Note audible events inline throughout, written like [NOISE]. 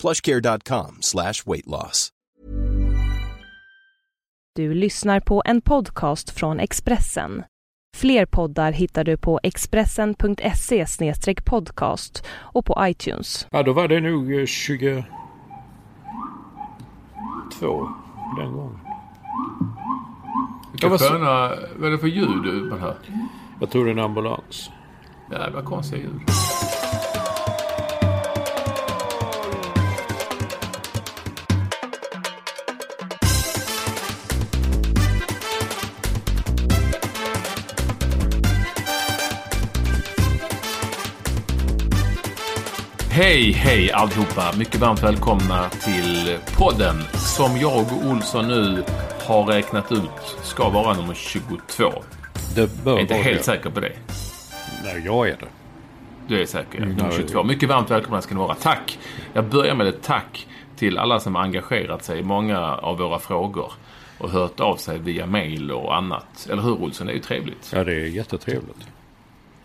plushcare.com slash weight loss. Du lyssnar på en podcast från Expressen. Fler poddar hittar du på expressen.se podcast och på iTunes. Ja, då var det nog eh, 22 den gången. Vilka sköna... Vad är det för ljud man hör? Jag tror det är en ambulans. Jävla konstiga ljud. Hej, hej allihopa! Mycket varmt välkomna till podden som jag och Olsson nu har räknat ut ska vara nummer 22. Det bör Jag är inte helt det. säker på det. Nej, jag är det. Du är säker? Mm, Nummer ja, 22. Mycket varmt välkomna ska ni vara. Tack! Jag börjar med ett tack till alla som har engagerat sig i många av våra frågor och hört av sig via mail och annat. Eller hur Olsson? Det är ju trevligt. Ja, det är jättetrevligt.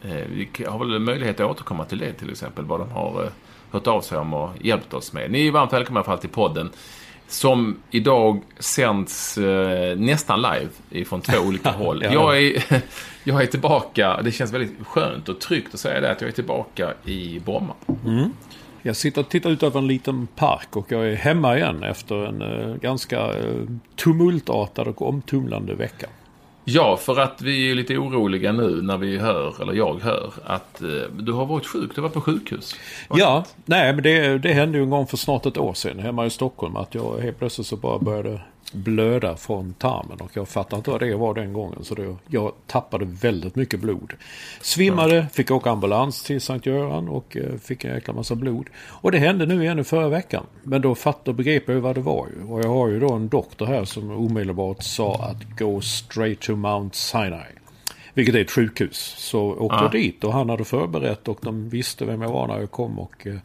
Eh, Vi har väl möjlighet att återkomma till det till exempel. Vad de har eh, hört av sig om och hjälpt oss med. Ni är varmt välkomna i alla fall till podden. Som idag sänds eh, nästan live ifrån två [LAUGHS] olika håll. Ja. jag, är, [LAUGHS] jag är tillbaka, det känns väldigt skönt och tryggt att säga det, att jag är tillbaka i Bromma. Jag sitter och tittar ut över en liten park och jag är hemma igen efter en eh, ganska eh, tumultartad och omtumlande vecka. Ja, för att vi är lite oroliga nu när vi hör, eller jag hör, att eh, du har varit sjuk. Du har varit på sjukhus. Ja, nej men det, det hände ju en gång för snart ett år sedan hemma i Stockholm att jag helt plötsligt så bara började blöda från tarmen och jag fattade inte vad det var den gången så det, jag tappade väldigt mycket blod. Svimmade, fick åka ambulans till Sankt Göran och eh, fick en jäkla massa blod. Och det hände nu igen i förra veckan. Men då fattade och begrep jag vad det var ju. Och jag har ju då en doktor här som omedelbart sa att go straight to Mount Sinai. Vilket är ett sjukhus. Så åkte jag dit och han hade förberett och de visste vem jag var när jag kom. Och eh,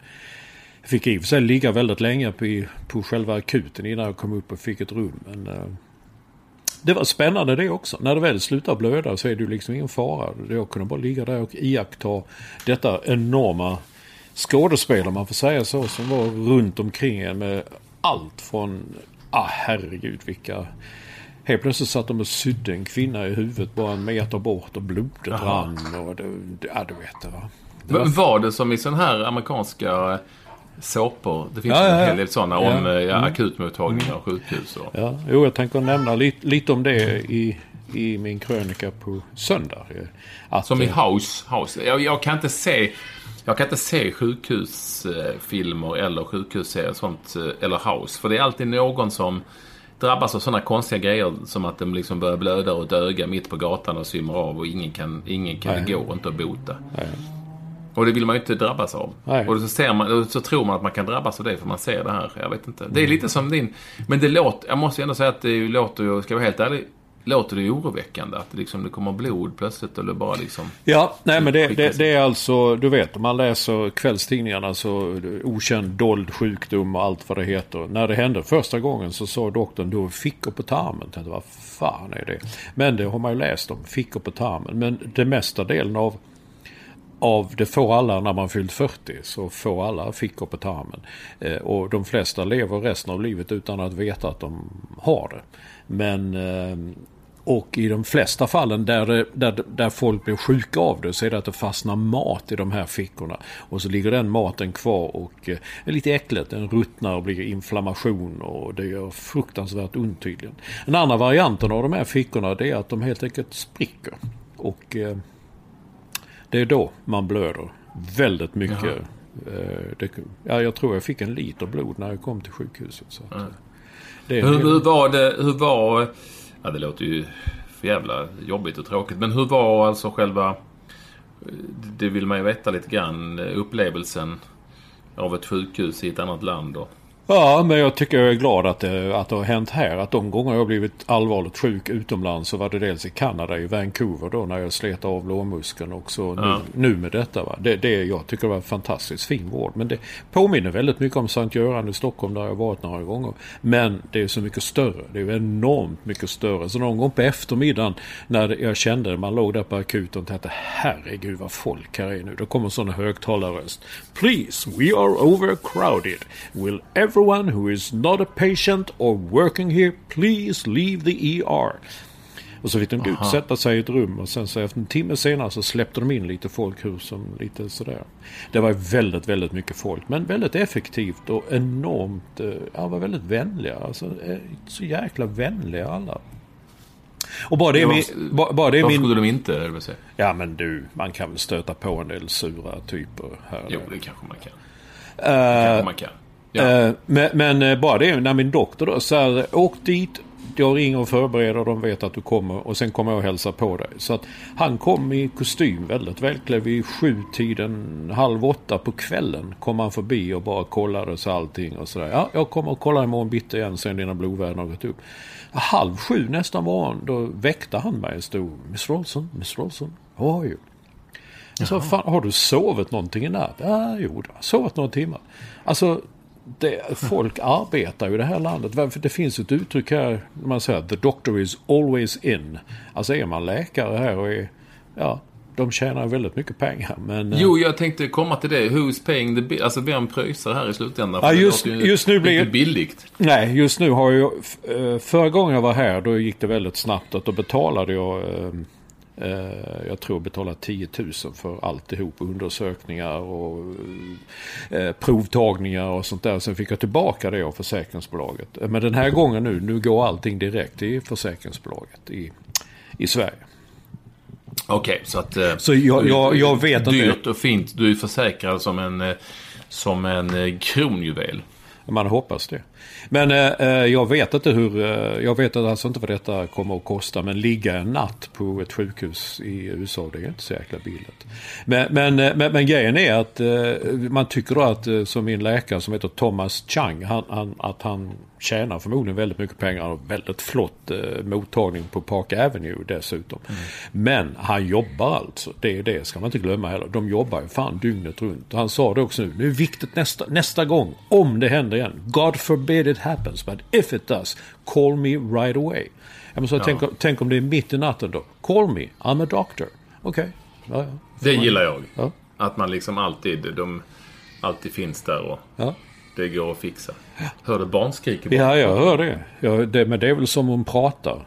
jag fick i och för sig ligga väldigt länge på, på själva akuten innan jag kom upp och fick ett rum. Men eh, det var spännande det också. När det väl slutar blöda så är det ju liksom ingen fara. Jag kunde bara ligga där och iaktta detta enorma skådespel om man får säga så. Som var runt omkring en med allt från, ah herregud vilka Helt plötsligt satt de och sydde en kvinna i huvudet bara en meter bort och blodet rann. Och det, det, ja, du vet det va. Det var- var det som i sådana här amerikanska såpor? Det finns Ja, en ja, hel del sådana om eh, Mm. akutmottagningar och sjukhus. Och. Ja, jo, jag tänker nämna lite, lite om det i, i min krönika på söndag. Att, Som i eh, House. House. Jag, jag kan inte se... Jag kan inte se sjukhusfilmer eller sjukhusserier och sånt, eh, eller House. För det är alltid någon som drabbas av sådana konstiga grejer som att de liksom börjar blöda och ett öga mitt på gatan och svimmar av och ingen kan, ingen kan, Nej. det går inte bota. Nej. Och det vill man ju inte drabbas av. Nej. Och så, ser man, och så tror man att man kan drabbas av det för man ser det här. Jag vet inte. Det är lite som din... Men det låter... Jag måste ändå säga att det låter ju, ska jag vara helt ärlig, låter det oroväckande. Att det liksom det kommer blod plötsligt eller bara liksom... Ja, nej men det, det, det är alltså, du vet, om man läser kvällstidningarna så okänd dold sjukdom och allt vad det heter. När det hände första gången så sa doktorn då fickor på tarmen. Jag tänkte, vad fan är det? Men det har man ju läst om, fickor på tarmen. Men det mesta delen av av det får alla när man fyllt 40 så får alla fickor på tarmen. Eh, och de flesta lever resten av livet utan att veta att de har det. Men eh, och i de flesta fallen där, det- där, där folk blir sjuka av det så är det att det fastnar mat i de här fickorna. Och så ligger den maten kvar och eh, är lite äckligt. Den ruttnar och blir inflammation och det gör fruktansvärt ont tydligen. Den andra varianten av de här fickorna det är att de helt enkelt spricker. Och eh, det är då man blöder väldigt mycket. Eh, det, ja, jag tror jag fick en liter blod när jag kom till sjukhuset. Så eh, det Hur, hur var det, hur var... Ja, det låter ju för jävla jobbigt och tråkigt. Men hur var alltså själva... Det vill man ju veta lite grann. Upplevelsen av ett sjukhus i ett annat land. Och, Ja, men jag tycker jag är glad att det, att det har hänt här. Att de gånger jag har blivit allvarligt sjuk utomlands så var det dels i Kanada, i Vancouver då när jag slet av lårmuskeln och så Ja. nu, nu med detta. Va? Det, det jag tycker det var fantastiskt fin vård. Men det påminner väldigt mycket om Sankt Göran i Stockholm där jag varit några gånger. Men det är så mycket större. Det är enormt mycket större. Så någon gång på eftermiddagen när jag kände man låg där på akuten och tänkte herregud vad folk här är nu. Då kommer en sån högtalarröst. Please, we are overcrowded. Will everyone who is not a patient or working here please leave the ER? Och så fick de ut sätta sig i ett rum och sen så efter en timme senare så släppte de in lite folk hur som lite sådär. Det var väldigt, väldigt mycket folk. Men väldigt effektivt och enormt, eh, ja var väldigt vänliga. Alltså eh, så jäkla vänliga alla. Och bara det är Ja, min... Bara, bara det varför min... skulle de inte, Ja men du, man kan väl stöta på en del sura typer här Jo, det kanske man kan. Det kanske man kan. Ja. Eh, men, men eh, bara det när min doktor då säger åk dit. Jag ringer och förbereder. De vet att du kommer. Och sen kommer jag och hälsa på dig. Så att han kom i kostym väldigt välklädd. Vid sjutiden, halv åtta på kvällen kom han förbi och bara kollade så allting och sådär. Ja, jag kommer och kollar imorgon bitti igen sen dina blodvärden har gått upp. Halv sju nästa morgon då väckte han mig och stod Miss Rolson, Miss Rolson, how are you? Sa, fan, har du sovit någonting i natt? Ja, jo, jag har sovit några timmar. Alltså, det, folk arbetar ju i det här landet. Det finns ett uttryck här, man säger the doctor is always in. Alltså är man läkare här och är, ja, de tjänar väldigt mycket pengar. Men, eh, Jo, jag tänkte komma till det. Who's paying the bill? Alltså, vem pröjsar här i slutändan? Ja, För det just- just nu blir- riktigt billigt. Nej, just nu har jag... eh, Förra gången jag var här då gick det väldigt snabbt. Att då betalade jag... eh, Jag tror jag betalade 10 000 för alltihop. Undersökningar och eh, provtagningar och sånt där. Sen fick jag tillbaka det av försäkringsbolaget. Eh, Men den här gången nu, nu går allting direkt till försäkringsbolaget i, i Sverige. Okej, så att... Så jag- jag- jag vet att Dyrt och fint. Du är försäkrad som en, som en kronjuvel. Man hoppas det. Men eh, eh, jag vet inte hur, eh, jag vet alltså inte vad detta kommer att kosta. Men ligga en natt på ett sjukhus i USA, det är inte så jäkla billigt. Men, men, eh, men, men grejen är att eh, man tycker då att, eh, som min läkare som heter Thomas Chang, han, han, att han tjänar förmodligen väldigt mycket pengar och väldigt flott mottagning på Park Avenue dessutom. Men han jobbar alltså, det är det ska man inte glömma heller. De jobbar ju fan dygnet runt. Han sa det också nu, nu är det viktigt nästa, nästa gång, om det händer igen. God forbid it happens, but if it does, call me right away. Ja, men så tänk, tänk om det är mitt i natten då. Call me, I'm a doctor. Okej. Ja, ja. Det gillar jag. Ja. Att man liksom alltid, de alltid finns där och Ja. det går att fixa. Hör du barnskrik ja, jag hör det. Ja, det. Men det är väl som hon pratar.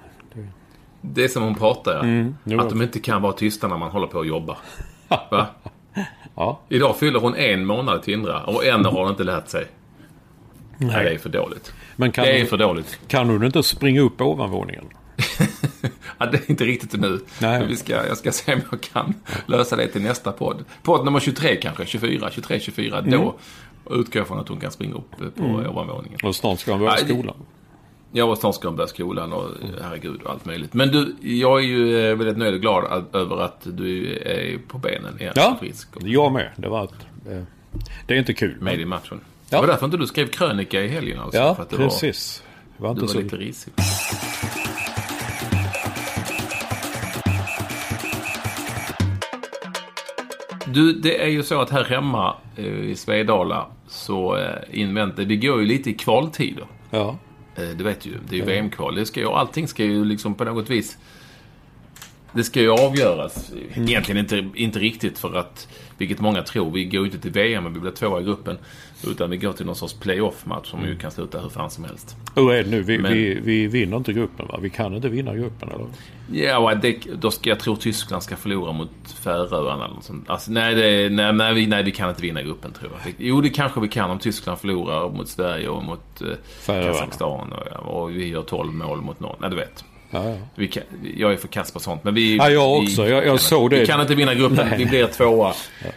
Det är som hon pratar, ja. Mm. Att de inte kan vara tysta när man håller på att jobba. [LAUGHS] Va? Ja. Idag fyller hon en månad Tindra och än har hon inte lärt sig. Nej. det är för dåligt. Men kan Det är hon, för dåligt. kan hon inte springa upp på ovanvåningen? [LAUGHS] Ja, det är inte riktigt nu. Nej. Men Vi ska, jag ska se om jag kan lösa det till nästa podd. Podd nummer 23 kanske, 24, 23, 24. Mm. Då utgår jag från att hon kan springa upp eh, på ovanvåningen. Och snart ska hon börja det- skolan. Jag och snart ska hon börja skolan och herregud och allt möjligt. Men du, jag är ju eh, väldigt nöjd och glad att- över att du är på benen igen. Ja, Frisk och jag med. Det var ett, eh, Det är inte kul. med i matchen. Det var därför inte du skrev krönika i helgen alltså. Ja, för att det precis. Det var Var, inte du var så... lite risig. Du, det är ju så att här hemma eh, i Svedala så eh, inväntar, det går ju lite i kvaltider. Ja. Eh, Du vet ju, det är ju VM-kval. Det ska ju, allting ska ju liksom på något vis det ska ju avgöras. Egentligen inte, inte riktigt för att, vilket många tror, vi går ju inte till VM men vi blir tvåa i gruppen. Utan vi går till någon sorts playoff-match som ju kan sluta hur fan som helst. Hur är det nu? Vi, Men- vi, vi vinner inte gruppen va? Vi kan inte vinna gruppen eller? Ja, det, då ska jag tror Tyskland ska förlora mot Färöarna eller något sånt. Alltså, nej, det, nej, nej, vi, nej, vi kan inte vinna gruppen tror jag. Jo, det kanske vi kan om Tyskland förlorar mot Sverige och mot eh. Kazakstan. Och, och vi gör 12 mål mot någon. Nej, du vet. Ja, ja. Vi kan, jag är för kass på sånt. Men vi, Ja, jag vi, också. Jag- jag kan såg det. Vi kan inte vinna gruppen. Nej. Vi blir tvåa.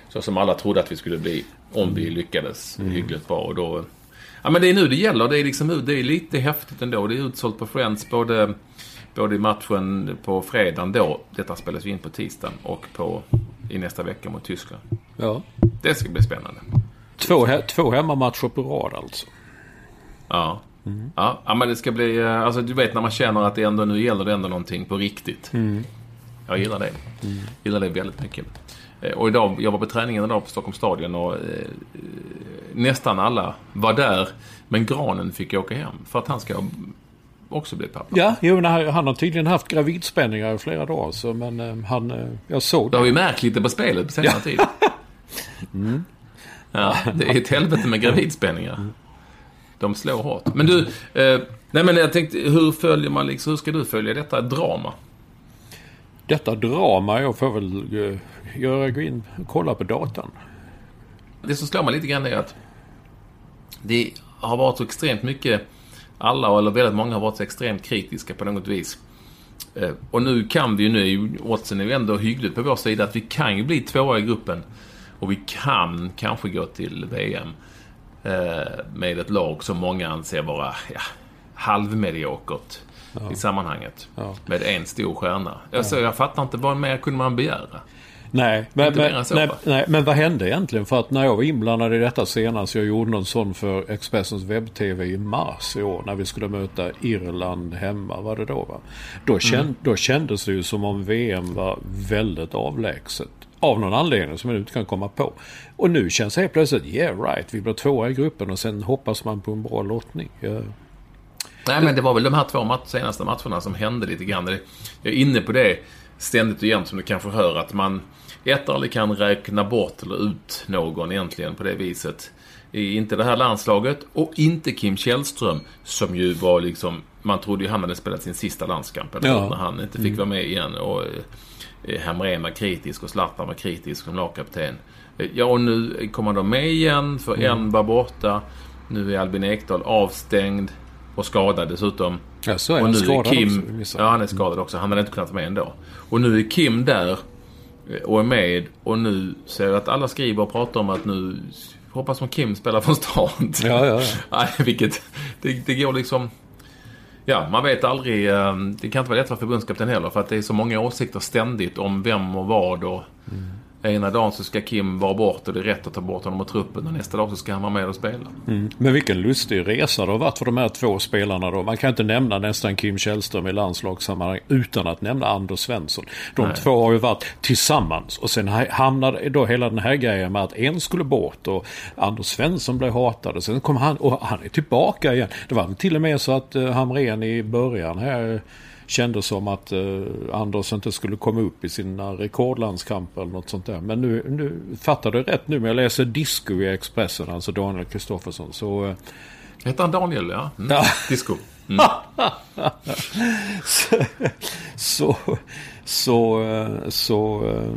Så som alla trodde att vi skulle bli. Om vi lyckades Mm. hyggligt bra. Och då, ja, men det är nu det gäller. Det är, liksom, det är lite häftigt ändå. Det är utsålt på Friends. Både, både i matchen på fredagen då. Detta spelas ju in på tisdagen. Och på, i nästa vecka mot Tyskland. ja. Det ska bli spännande. Två, två hemmamatcher på rad alltså. Ja. Ja, ja, men det ska bli... eh, Alltså du vet när man känner att det ändå, nu gäller det ändå någonting på riktigt. Jag gillar det. Gillar det väldigt mycket. Eh, Och idag, jag var på träningen idag på Stockholms stadion och eh, eh, nästan alla var där. Men Granen fick åka hem för att han ska också bli pappa. Ja, jo, nej, han har tydligen haft gravidspänningar i flera dagar. Så, men eh, han, jag såg Det har det. vi märkt lite på spelet på senare tid. [LAUGHS] Ja, det är ett helvete med gravidspänningar. De slår hårt. Men du, eh, nej men jag tänkte, hur följer man liksom, hur ska du följa detta drama? Detta drama, jag får väl uh, göra, gå in och kolla på datan. Det som slår mig lite grann är att det har varit så extremt mycket, alla eller väldigt många har varit så extremt kritiska på något vis. Eh, Och nu kan vi ju nu, oddsen är ju ändå hyggligt på vår sida, att vi kan ju bli tvåa i gruppen. Och vi kan kanske gå till VM eh, med ett lag som många anser vara ja, halvmediokert i sammanhanget. Ja. Med en stor stjärna. Alltså, jag fattar inte, vad mer kunde man begära? Nej men, men, nej, nej, men vad hände egentligen? För att när jag var inblandad i detta senast, jag gjorde någon sån för Expressens webb-tv i mars i år när vi skulle möta Irland hemma, var det då va? Då, känd, Mm. då kändes det ju som om VM var väldigt avlägset. Av någon anledning som jag inte kan komma på. Och nu känns det helt plötsligt, yeah right, vi blir tvåa i gruppen och sen hoppas man på en bra lottning. Ja. Nej, men det var väl de här två match, senaste matcherna som hände lite grann. Jag är inne på det ständigt och jämt som du kanske hör att man ett aldrig kan räkna bort eller ut någon egentligen på det viset. Inte det här landslaget och inte Kim Källström som ju var liksom, man trodde ju han hade spelat sin sista landskamp eller Ja. när han inte fick vara med igen. Och eh, Hamrén var kritisk och Zlatan var kritisk som lagkapten. Eh, Ja, och nu kommer de med igen för en var borta. Nu är Albin Ekdal avstängd och skadad dessutom. Ja, så är och nu skadad är Kim, också. Ja, han är skadad också. Han hade inte kunnat vara med ändå. Och nu är Kim där eh, och är med. Och nu ser jag att alla skriver och pratar om att nu hoppas som Kim spelar från start. Ja, ja, ja. [LAUGHS] Nej, vilket... Det, det går liksom... Ja, man vet aldrig. Eh, det kan inte vara lätt för förbundskapten heller. För att det är så många åsikter ständigt om vem och vad. Och mm. Ena dagen så ska Kim vara bort och det är rätt att ta bort honom ur truppen. Och nästa dag så ska han vara med och spela. Men vilken lustig resa det har varit för de här två spelarna då. Man kan inte nämna nästan Kim Källström i landslagssammanhang utan att nämna Anders Svensson. De Nej. två har ju varit tillsammans och sen ha- hamnade då hela den här grejen med att en skulle bort och Anders Svensson blev hatad och sen kom han och han är tillbaka igen. Det var till och med så att uh, Hamrén i början här eh, kände som att eh, Anders inte skulle komma upp i sina rekordlandskamper eller något sånt där. Men nu, nu fattar du rätt nu, men jag läser Disco i Expressen, alltså Daniel Kristoffersson. Så, eh, Heter han Daniel? Ja. Mm. Ja. Disco. Mm. [LAUGHS] så, så, eh, så, eh,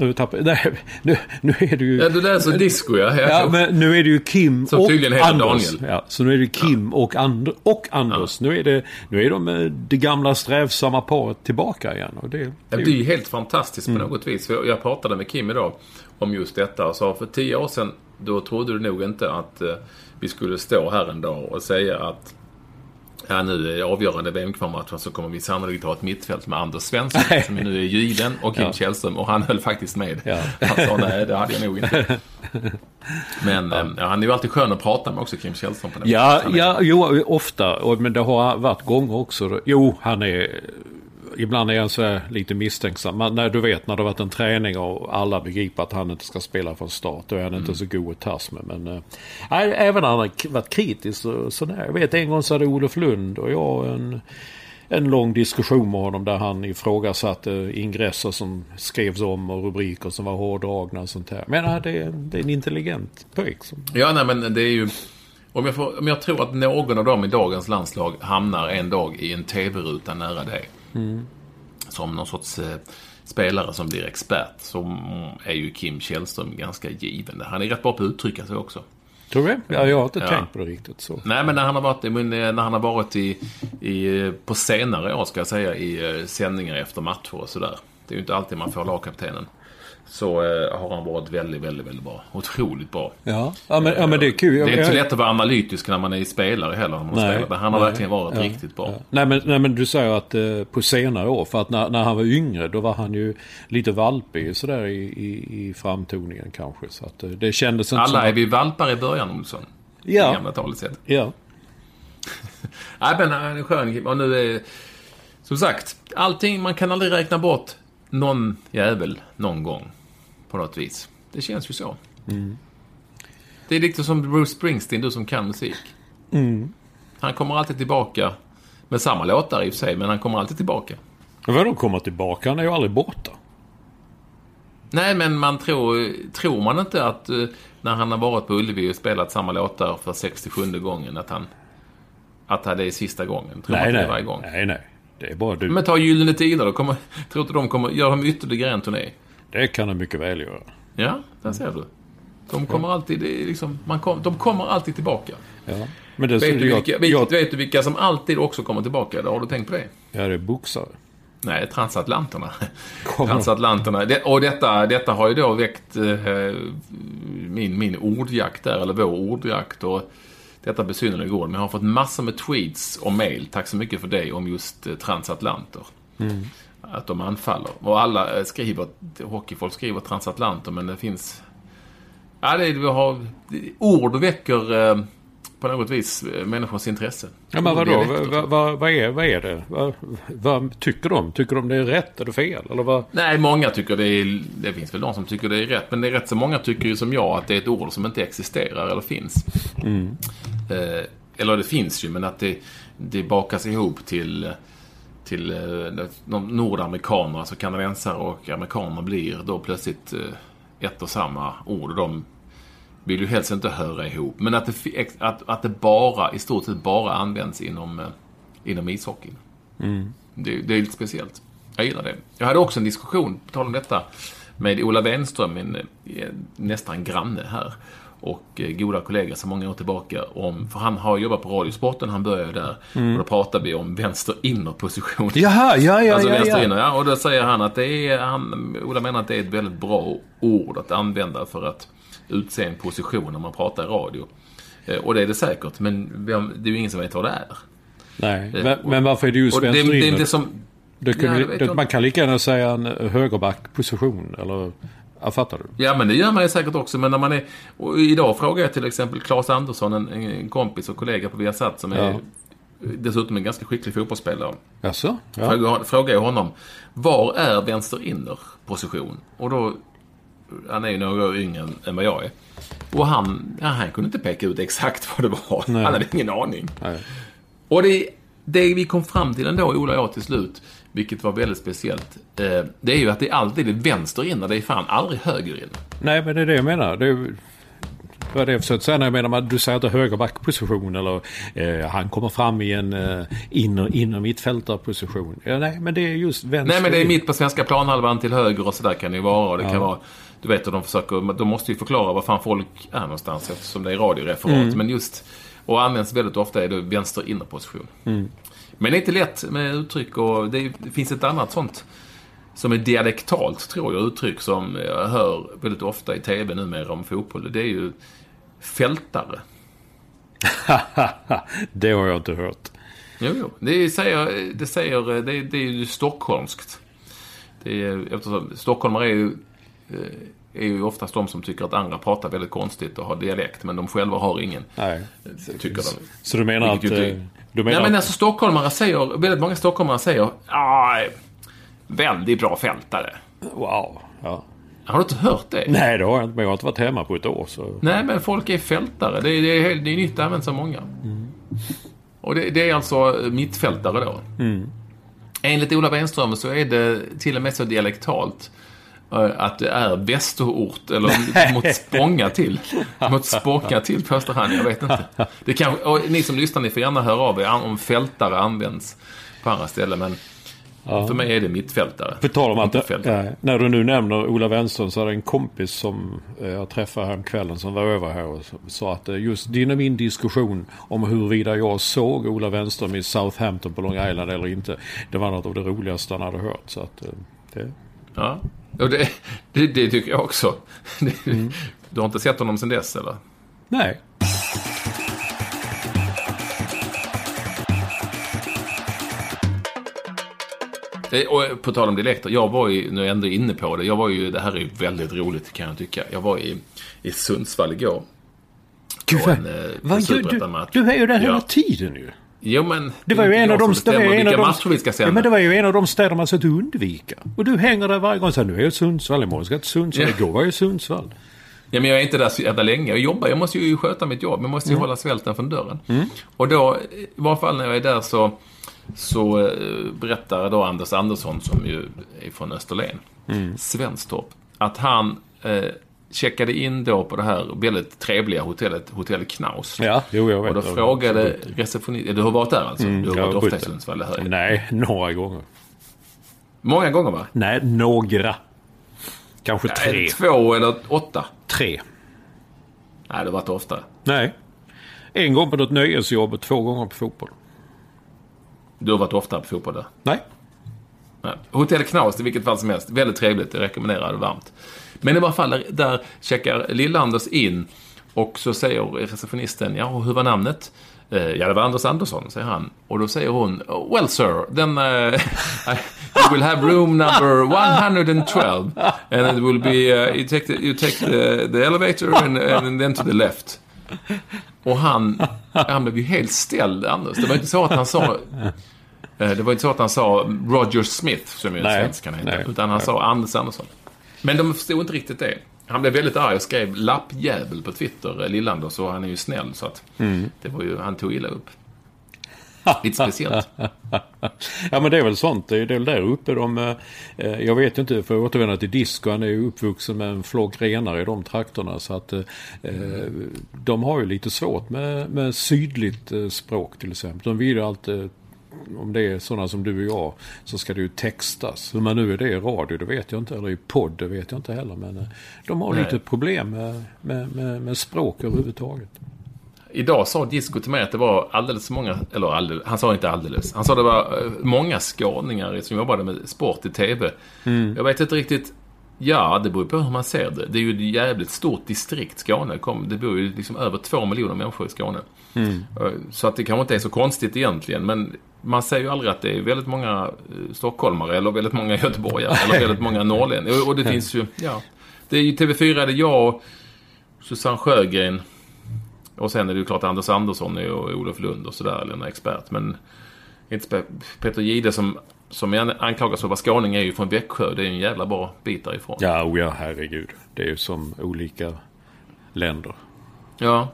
nu tappar nej, nu, nu är det ju... Ja, du läser Disco ja. Ja, men nu är det ju Kim Som och tydligen heter Anders. Daniel. Ja, så nu är det Kim och, And och Anders. Nu, är det, nu är de eh, det gamla strävsamma paret tillbaka igen. Och det, Ja, det, Det är ju helt fantastiskt på något vis. Jag pratade med Kim idag om just detta och sa för tio år sedan då trodde du nog inte att eh, vi skulle stå här en dag och säga att Ja, nu i avgörande VM-kvalmatchen så kommer vi sannolikt ha ett mittfält med Anders Svensson Nej. som nu är given och Kim Ja. Källström och han höll faktiskt med. Ja. Han sa nej, det hade jag nog inte. [LAUGHS] Men eh, ja, han är ju alltid skön att prata med också, Kim Källström. På det Ja, ja jo, ofta. Men det har varit gånger också. Jo, han är... Ibland är han så lite misstänksam. Men när du vet när det har varit en träning och alla begriper att han inte ska spela från start. Då är han inte så god att tas med. Men äh, även när han har varit kritisk och sådär. Jag vet en gång så hade Olof Lund och jag en, en lång diskussion med honom där han ifrågasatte ingresser som skrevs om och rubriker som var hårdragna och sånt här. Men ja, det, är, det är en intelligent pojk. Som... Ja, nej men det är ju... Om jag, får, om jag tror att någon av dem i dagens landslag hamnar en dag i en TV-ruta nära dig. Mm. Som någon sorts eh, spelare som blir expert. Så är ju Kim Källström ganska given. Han är rätt bra på att uttrycka sig också. Tror du Ja, jag har inte Ja. tänkt på det riktigt så. Nej, men när han har varit, eh, när han har varit i, i, på senare år, ska jag säga, i eh, sändningar efter matcher och sådär. Det är ju inte alltid man får lagkaptenen. Så eh, har han varit väldigt, väldigt, väldigt bra. Otroligt bra. Ja, ja, men, ja men det är kul. Det är inte så lätt att vara analytisk när man är spelare heller. När man Nej, spelar. Men han har nej, verkligen varit ja, riktigt bra. Ja. Nej, men, nej men du säger att eh, på senare år, för att när, när han var yngre då var han ju lite valpig sådär i, i, i framtoningen kanske. Så att eh, det kändes inte Alla är vi valpar i början, Olsson. Det Ja. gamla talesättet. Ja. [LAUGHS] Nej, men han är skön. Och nu är... Som sagt, allting, man kan aldrig räkna bort någon jävel någon gång. På något vis. Det känns ju så. Det är lite som Bruce Springsteen, du som kan musik. Han kommer alltid tillbaka. Med samma låtar i och för sig, men han kommer alltid tillbaka. Vadå komma tillbaka? Han är ju aldrig borta. Nej, men man tror... Tror man inte att eh, när han har varit på Ullevi och spelat samma låtar för 67 gången att han... Att det är sista gången? Tror man Nej, det nej. varje gång? Nej, nej. Det är bara du. Men ta Gyllene Tider då. Kommer, tror inte de kommer... Gör de ytterligare en turné? Det kan du mycket väl göra. Ja, där ser du. De kommer alltid... Liksom, man kom, de kommer alltid tillbaka. Ja. Men det, Vet du, jag, vilka, vet, jag, vet du vilka som alltid också kommer tillbaka? Har du tänkt på det? ja, det är boxare. Nej, transatlanterna. [LAUGHS] Kommer. transatlanterna. Det, och detta, detta har ju då väckt eh, min, min ordjakt där, eller vår ordjakt. Och detta besynnerliga igår. Men jag har fått massor med tweets och mail, tack så mycket för det, om just eh, transatlanter. Att de anfaller. Och alla eh, skriver, hockeyfolk skriver transatlanter, men det finns... Ja, det, är- vi har, ord väcker eh, på något vis eh, människors intresse. Ja, men vadå? Vad, vad, vad, är, vad är det? Vad, vad tycker de? Tycker de det är rätt eller fel? Eller vad? Nej, många tycker det är... Det finns väl de som tycker det är rätt. Men det är rätt så många tycker ju som jag att det är ett ord som inte existerar eller finns. Eh, eller det finns ju, men att det, det bakas ihop till, till eh, nordamerikaner, alltså kanadensare och amerikaner blir då plötsligt eh, ett och samma ord. De vill ju helst inte höra ihop. Men att det, att, att det bara, i stort sett bara används inom, eh, inom ishockeyn. Det, det är lite speciellt. Jag gillar det. Jag hade också en diskussion, på tal om detta, med Ola Wenström, min eh, nästan granne här. Och eh, goda kollegor sedan många år tillbaka. Om, för han har jobbat på Radiosporten, han började där. Och då pratade vi om vänster innerposition. Jaha, ja, ja, Alltså ja, vänster ja. inner, ja. Och då säger han att det är, han, Ola menar att det är ett väldigt bra ord att använda för att utse en position när man pratar i radio. Eh, Och det är det säkert, men det är ju ingen som vet vad det är. Nej, Eh, men, och- men varför är det just det, vänster det inner? inte som... Det kunde, Nej, det det, man kan lika gärna säga en högerbackposition. Eller, ja, fattar du? Ja, men det gör man ju säkert också. Men när man är... Och idag frågar jag till exempel Claes Andersson, en, en kompis och kollega på Viasat som är Ja. dessutom en ganska skicklig fotbollsspelare. Jaså? Ja. Frågar, frågar jag honom, var är vänster inner position? Och då, han är ju några år yngre än- än vad jag är. Och han, ja, han kunde inte peka ut exakt vad det var. Nej. Han hade ingen aning. Nej. Och det, det vi kom fram till ändå, Ola och jag till slut, vilket var väldigt speciellt, eh, det är ju att det alltid är vänster inner, det är fan aldrig höger inner. Nej, men det är det jag menar. Det är, är det jag försökte säga när jag menar att du säger att det är högerbackposition eller eh, han kommer fram i en eh, inner, inner mittfältarposition. Ja, nej, men det är just vänster. Nej, men det är in. mitt på svenska planhalvan till höger och sådär kan det ju vara. Och det Ja. kan vara du vet hur de försöker, de måste ju förklara var fan folk är någonstans eftersom det är radioreferat. Mm. Men just, och används väldigt ofta är det vänster innerposition. Mm. Men det är inte lätt med uttryck och det, det finns ett annat sånt som är dialektalt, tror jag, uttryck som jag hör väldigt ofta i tv numera om fotboll. Det är ju fältare. [LAUGHS] det har jag inte hört. Jo, jo. Det säger, det säger, det, det är ju stockholmskt. Det är, eftersom stockholmare är ju, eh, är ju oftast de som tycker att andra pratar väldigt konstigt och har dialekt, men de själva har ingen. Nej. Tycker de. Så du menar att... Vilket ju eh, Du menar Nej, men att, alltså stockholmare säger, väldigt många stockholmare säger, väldigt bra fältare. Wow. Ja. Har du inte hört det? Nej, det har jag inte. Men jag har inte varit hemma på ett år. Så. Nej, men folk är fältare. Det är, det är, det är nytt, används av många. Och det, det är alltså mittfältare då. Enligt Ola Wenström så är det till och med så dialektalt eh, att det är västerort, eller [LAUGHS] mot Spånga till. Mot Spånga till påstår han, jag vet inte. Det kan, ni som lyssnar, ni får gärna höra av er om fältare används på andra ställen. Men för mig är det mittfältare. På tal om att, eh, när du nu nämner Ola Wenström så är det en kompis som eh, jag träffade här kvällen som var över här och sa att eh, just din och min diskussion om huruvida jag såg Ola Wenström i Southampton på Long Island eller inte. Det var något av det roligaste han hade hört. Så att, eh, det, Ja, och det, det, det tycker jag också. [LAUGHS] Du har inte sett honom sedan dess, eller? nej, Eh, Och på tal om dialekter, jag var ju, nu är jag ändå inne på det, jag var ju, det här är ju väldigt roligt kan jag tycka. Jag var i, i Sundsvall igår. Gud, På vad, en, eh, du? superettamatch. Du är ju där hela Ja. tiden ju. Jo men, Det var ju en av de som bestämmer städer, en av vilka de, matcher vi ska sända. ja, men det var ju en av de städer man sökte undvika. Och du hänger där varje gång och säger nu är jag i Sundsvall, imorgon ska jag till Sundsvall, Ja. igår var jag i Sundsvall. Ja, men jag är inte där så jävla länge. Jag jobbar, jag måste ju sköta mitt jobb. Jag måste ju Mm. hålla svälten från dörren. Och då, i varje fall när jag är där så, så eh, berättar då Anders Andersson, som ju är från Österlen, Mm. Svenstorp, att han eh, checkade in då på det här väldigt trevliga hotellet, Hotell Knaus. Ja, jo jag vet. Och då Jag- frågade receptionisten, du har varit där alltså? Mm, du har jag varit ofta i. Sundsvall, jag. Nej, några gånger. Många gånger va? Nej, några. Kanske tre. Tre. Två eller åtta? Tre. Nej, det har varit oftare. Nej. En gång på något nöjesjobb och två gånger på fotboll. Du har varit oftare på fotboll där? Nej. Nej. Hotell Knaus, i vilket fall som helst. Väldigt trevligt, det rekommenderar det varmt. Men i varje fall, där, checkar Lill-Anders in och så säger receptionisten, ja, hur var namnet? Eh, ja, det var Anders Andersson, säger han. Och då säger hon, "Oh, well sir, then [LAUGHS] uh, you will have room number 112. And it will be, uh, you take, the, you take the, the elevator and, and then to the left. Och han, han blev ju helt ställd, Anders. Det var inte så att han sa... eh, Det var inte så att han sa Roger Smith, som ju svenskan heter. utan han nej. sa Anders Andersson. Men de förstod inte riktigt det. Han blev väldigt arg och skrev lappjävel på Twitter, eh, Lillander, så han är ju snäll. Så att Mm. det var ju, han tog illa upp. [LAUGHS] Lite speciellt. Ja men det är väl sånt. Det är väl där uppe de... eh, Jag vet inte, för att återvända till disco. Han är ju uppvuxen med en flock renar i de trakterna. Så att eh, eh, de har ju lite svårt med, med sydligt eh, språk till exempel. De vill ju alltid... Om det är sådana som du och jag så ska det ju textas. Hur man nu är det i radio det vet jag inte. Eller i podd det vet jag inte heller. Men eh, de har Nej. lite problem med, med, med, med språk överhuvudtaget. Idag sa Disco till mig att det var alldeles för många, eller alldeles, han sa inte alldeles. Han sa det var eh, många skåningar som jobbade med sport i TV. Jag vet inte riktigt. Ja, det beror på hur man ser det. Det är ju ett jävligt stort distrikt, Skåne. Det bor ju liksom över två miljoner människor i Skåne. Eh, Så att det kanske inte är så konstigt egentligen. Men man säger ju aldrig att det är väldigt många eh, stockholmare eller väldigt många göteborgare eller väldigt många norrlänningar. Och- det finns ju, ja. Det är ju TV4, det är jag och Susanne Sjögren. Och sen är det ju klart Anders Andersson och Olof Lund och sådär, eller en expert. Men inte Peter Gide som, som jag anklagas för att vara skåning är ju från Växjö. Det är en jävla bra bit därifrån. Ja, oh ja herregud. Det är ju som olika länder. Ja.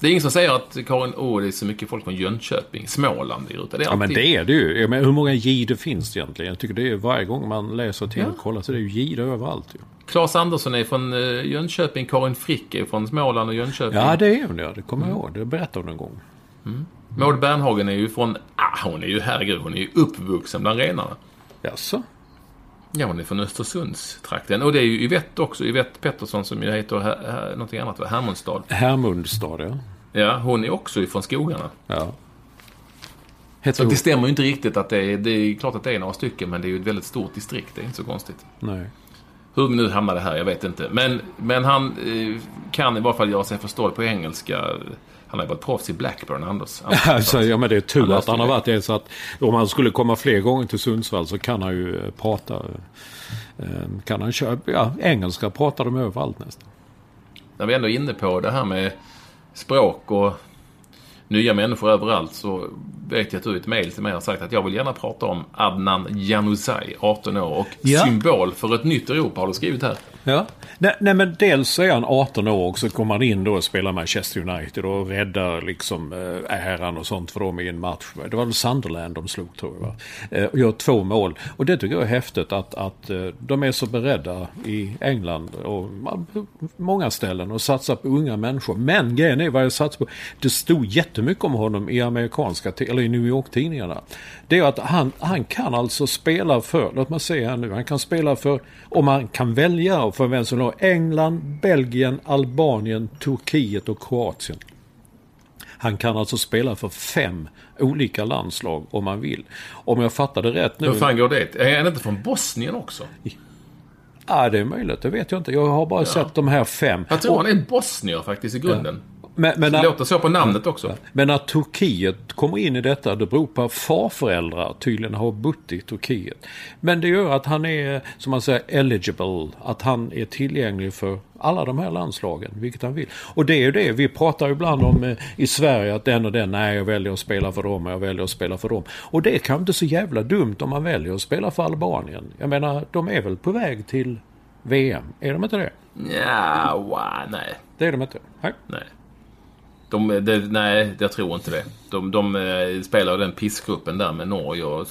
Det är ingen som säger att Karin, åh det är så mycket folk från Jönköping, Småland i ruta. Det är Ja men det är det ju. Menar, hur många finns det egentligen? Jag tycker det är varje gång man läser till Ja. och kollar så det är ju Jihde överallt ju. Claes Andersson är från eh, Jönköping, Karin Frick är från Småland och Jönköping. Ja det är hon ja, det kommer jag ihåg. Det berättade hon en gång. Maud Bernhagen är ju från, ah, hon är ju, herregud, hon är ju uppvuxen bland renarna. Jaså? Ja, hon är från Östersundstrakten. Och det är ju Yvette också, Yvette Pettersson som ju heter här, här, någonting annat, va? Hermundstad. Hermundstad ja. Ja, hon är också ifrån skogarna. ja. Så Heter det stämmer ju inte riktigt att det är, det är klart att det är några stycken, men det är ju ett väldigt stort distrikt. Det är inte så konstigt. Nej. Hur vi nu hamnade här, jag vet inte. Men, men han eh, kan i varje fall göra sig förstådd på engelska. Han har ju varit proffs i Blackburn, Anders. [LAUGHS] Anders Alltså, ja men det är tur Han att han har varit det. Så att om han skulle komma fler gånger till Sundsvall så kan han ju eh, prata. eh, Kan han köra, ja engelska pratar de överallt nästan. När vi ändå är inne på det här med språk och nya människor överallt så vet jag att du i ett mejl till mig har sagt att jag vill gärna prata om Adnan Januzaj, 18 år, och Ja. symbol för ett nytt Europa har du skrivit här. Ja. Nej, nej, men dels är han 18 år och så kommer han in då och spelar Manchester United och räddar liksom eh, äran och sånt för dem i en match. Det var väl Sunderland de slog tror jag. Va? Eh, och gör två mål. Och det tycker jag är häftigt att, att eh, de är så beredda i England och många ställen och satsar på unga människor. Men grejen är vad jag satsar på. Det stod jättemycket om honom i amerikanska, eller i New York-tidningarna. Det är att han, han kan alltså spela för, låt mig säga här nu, han kan spela för, om man kan välja för vem som har England, Belgien, Albanien, Turkiet och Kroatien. Han kan alltså spela för fem olika landslag om man vill. Om jag fattade rätt nu... Hur fan går det? Är han inte från Bosnien också? Ja, det är möjligt. Det vet jag inte. Jag har bara ja. sett de här fem. Jag tror och... han är bosnier faktiskt i grunden. Men, men låter så på namnet också. Men att Turkiet kommer in i detta, det beror på att farföräldrar tydligen har bott i Turkiet. Men det gör att han är, som man säger, eligible. Att han är tillgänglig för alla de här landslagen, vilket han vill. Och det är ju det, vi pratar ibland om eh, i Sverige att den och den, nej jag väljer att spela för dem, jag väljer att spela för dem. Och det är kanske inte så jävla dumt om man väljer att spela för Albanien. Jag menar, de är väl på väg till VM, är de inte det? Ja, wow, nej. Det är de inte? Nej. nej. De, de, nej, jag tror inte det. De, de eh, spelar den pissgruppen där med Norge och